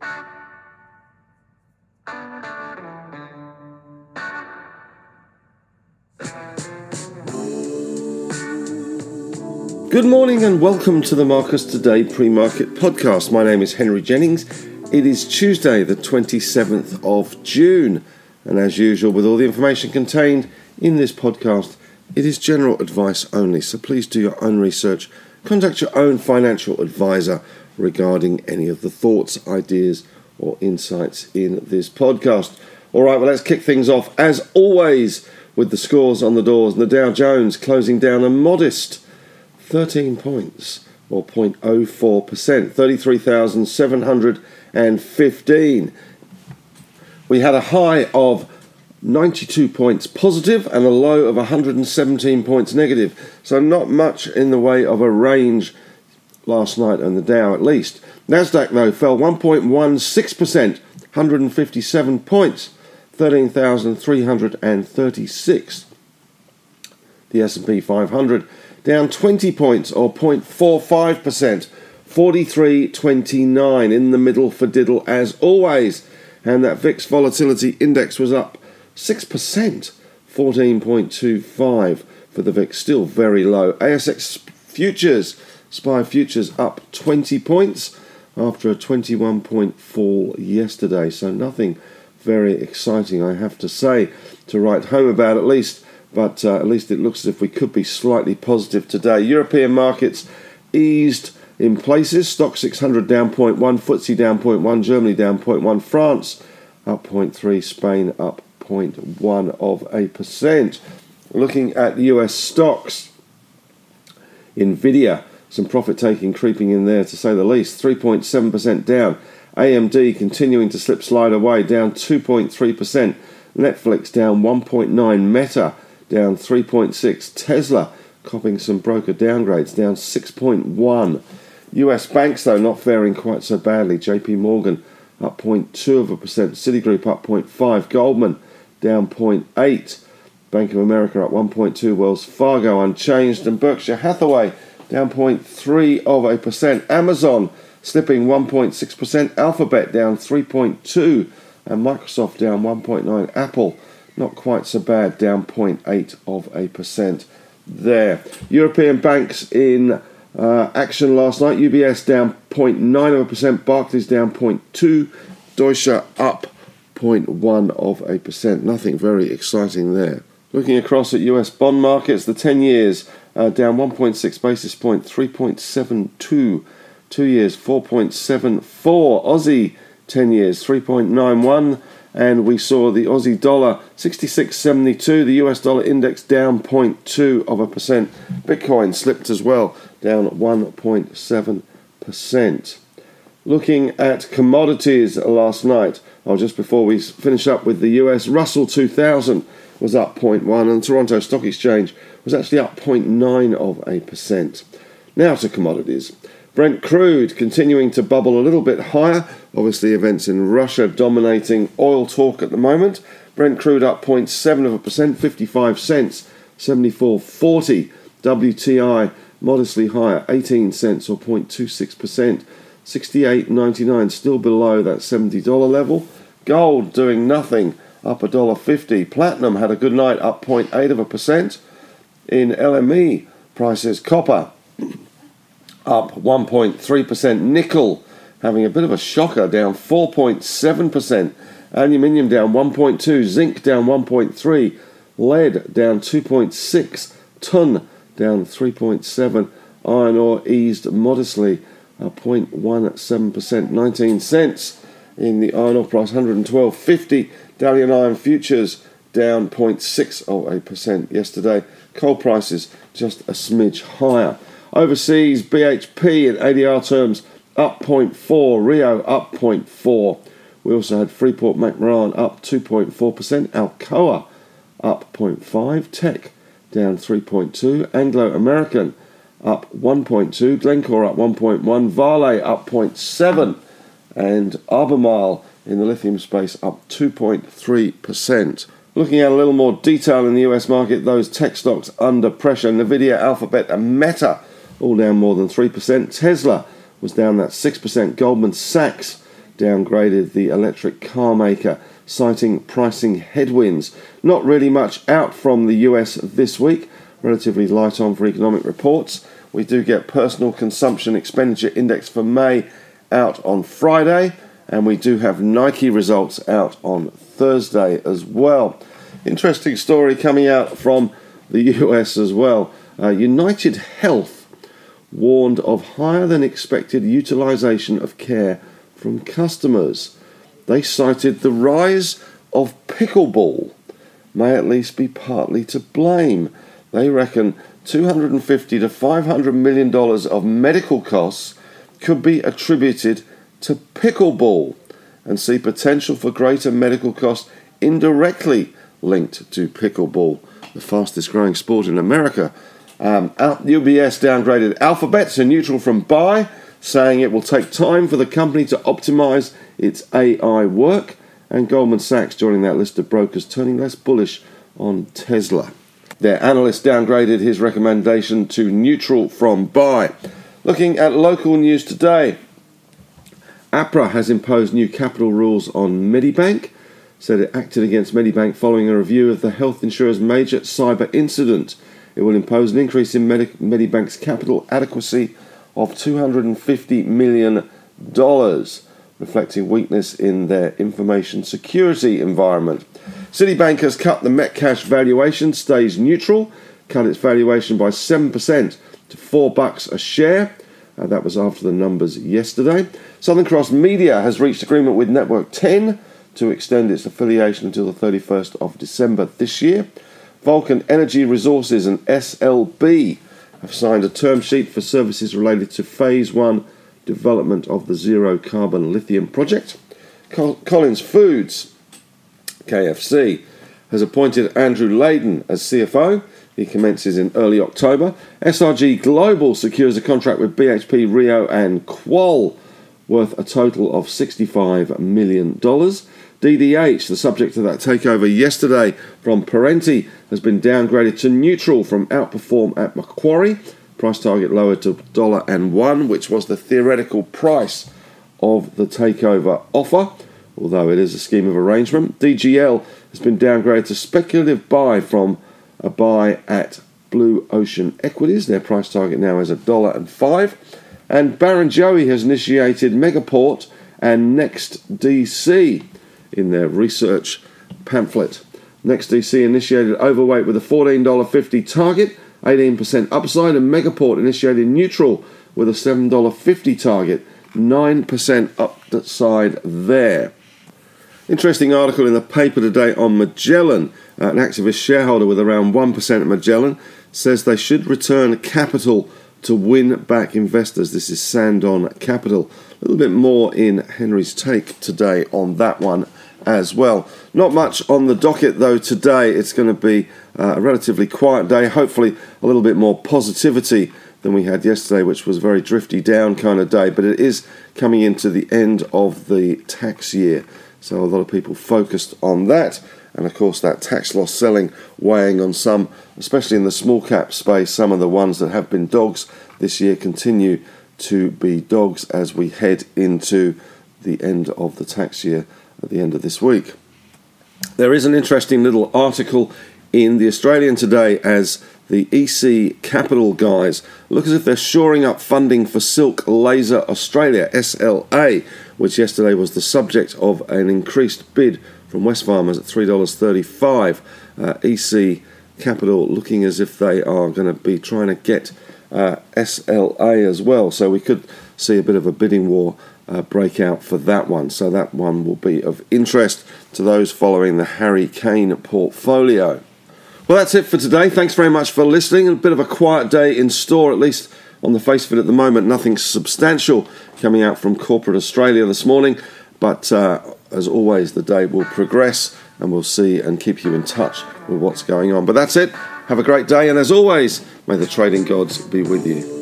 Good morning and welcome to the Marcus Today pre market podcast. My name is Henry Jennings. It is Tuesday, the 27th of June, and as usual, with all the information contained in this podcast, it is general advice only. So please do your own research, contact your own financial advisor regarding any of the thoughts, ideas, or insights in this podcast. All right, well, let's kick things off as always with the scores on the doors. And the Dow Jones closing down a modest 13 points or 0.04%, 33,715. We had a high of 92 points positive and a low of 117 points negative. So not much in the way of a range last night and the Dow at least. Nasdaq though fell 1.16%, 157 points, 13,336. The S&P 500 down 20 points or 0.45%, 43.29 in the middle for diddle as always. And that VIX volatility index was up 6%, 14.25 for the VIX, still very low. ASX futures, SPI futures up 20 points after a 21 point fall yesterday. So nothing very exciting, I have to say, to write home about at least but uh, at least it looks as if we could be slightly positive today. European markets eased in places. Stoxx 600 down 0.1, FTSE down 0.1, Germany down 0.1, France up 0.3, Spain up 0.1 of a percent. Looking at US stocks, Nvidia, some profit taking creeping in there to say the least, 3.7% down. AMD continuing to slip slide away, down 2.3%. Netflix down 1.9, Meta down 3.6. Tesla copying some broker downgrades, down 6.1. US banks, though, not faring quite so badly. JP Morgan up 0.2 of a percent. Citigroup up 0.5. Goldman down 0.8. Bank of America up 1.2. Wells Fargo unchanged. And Berkshire Hathaway down 0.3 of a percent. Amazon slipping 1.6%. Alphabet down 3.2. And Microsoft down 1.9. Apple not quite so bad, down 0.8 of a percent there. European banks in uh, action last night. UBS down 0.9 of a percent, Barclays down 0.2, Deutsche up 0.1 of a percent. Nothing very exciting there. Looking across at US bond markets, the 10 years uh, down 1.6 basis point, 3.72. Two years 4.74. Aussie 10 years 3.91 and we saw the Aussie dollar 66.72, the US dollar index down 0.2 of a percent. Bitcoin slipped as well, down 1.7%. Looking at commodities last night, or just before we finish up with the US, Russell 2000 was up 0.1 and Toronto Stock Exchange was actually up 0.9 of a percent. Now to commodities. Brent crude continuing to bubble a little bit higher. Obviously, events in Russia dominating oil talk at the moment. Brent crude up 0.7 of a percent, 55 cents, 74.40. WTI modestly higher, 18 cents or 0.26 percent, 68.99, still below that $70 level. Gold doing nothing, up $1.50. Platinum had a good night, up 0.8 of a percent. In LME prices, copper up 1.3%. Nickel having a bit of a shocker, down 4.7%. Aluminium down 1.2. Zinc down 1.3. Lead down 2.6, tin down 3.7. Iron ore eased modestly, 0.17%, 19 cents in the iron ore price, 112.50. Dalian iron futures down 0.6 of a percent yesterday. Coal prices just a smidge higher. Overseas, BHP in ADR terms up 0.4, Rio up 0.4. We also had Freeport McMoRan up 2.4%, Alcoa up 0.5, Teck down 3.2, Anglo American up 1.2, Glencore up 1.1, Vale up 0.7, and Albemarle in the lithium space up 2.3%. Looking at a little more detail in the US market, those tech stocks under pressure Nvidia, Alphabet, and Meta all down more than 3%. Tesla was down that 6%. Goldman Sachs downgraded the electric car maker, citing pricing headwinds. Not really much out from the US this week, relatively light on for economic reports. We do get personal consumption expenditure index for May out on Friday, and we do have Nike results out on Thursday as well. Interesting story coming out from the US as well. Uh, UnitedHealth warned of higher than expected utilization of care from customers. They cited the rise of pickleball may at least be partly to blame. They reckon 250 to 500 million dollars of medical costs could be attributed to pickleball and see potential for greater medical costs indirectly linked to pickleball, the fastest growing sport in America. Um, UBS downgraded Alphabet to neutral from buy, saying it will take time for the company to optimize its AI work. And Goldman Sachs joining that list of brokers, turning less bullish on Tesla. Their analyst downgraded his recommendation to neutral from buy. Looking at local news today, APRA has imposed new capital rules on Medibank. Said it acted against Medibank following a review of the health insurer's major cyber incident. It will impose an increase in Medi- Medibank's capital adequacy of $250 million, reflecting weakness in their information security environment. Citibank has cut the Metcash valuation, stays neutral, cut its valuation by 7% to 4 bucks a share. Uh, that was after the numbers yesterday. Southern Cross Media has reached agreement with Network 10 to extend its affiliation until the 31st of December this year. Vulcan Energy Resources and SLB have signed a term sheet for services related to Phase 1 development of the zero carbon lithium project. Col- Collins Foods, KFC, has appointed Andrew Leyden as CFO. He commences in early October. SRG Global secures a contract with BHP, Rio, and Qual worth a total of $65 million. DDH, the subject of that takeover yesterday from Perenti, has been downgraded to neutral from outperform at Macquarie. Price target lowered to dollar and one, which was the theoretical price of the takeover offer, although it is a scheme of arrangement. DGL has been downgraded to speculative buy from a buy at Blue Ocean Equities. Their price target now is a dollar and five. And Barrenjoey has initiated Megaport and NextDC in their research pamphlet. NextDC initiated overweight with a $14.50 target, 18% upside, and Megaport initiated neutral with a $7.50 target, 9% upside there. Interesting article in the paper today on Magellan. Uh, an activist shareholder with around 1% of Magellan says they should return capital to win back investors. This is Sandon Capital. A little bit more in Henry's take today on that one as well. Not much on the docket though today. It's going to be uh, a relatively quiet day, hopefully, a little bit more positivity than we had yesterday, which was a very drifty down kind of day. But it is coming into the end of the tax year, so a lot of people focused on that. And of course, that tax loss selling weighing on some, especially in the small cap space, some of the ones that have been dogs this year continue to be dogs as we head into the end of the tax year at the end of this week. There is an interesting little article in the Australian today as the EC Capital guys look as if they're shoring up funding for Silk Laser Australia, SLA, which yesterday was the subject of an increased bid from Wesfarmers at $3.35. Uh, EC Capital looking as if they are going to be trying to get uh, SLA as well. So we could see a bit of a bidding war uh, breakout for that one. So that one will be of interest to those following the Harry Kane portfolio. Well, that's it for today. Thanks very much for listening. A bit of a quiet day in store, at least on the face of it at the moment. Nothing substantial coming out from corporate Australia this morning. But uh, as always, the day will progress and we'll see and keep you in touch with what's going on. But that's it. Have a great day. And as always, may the trading gods be with you.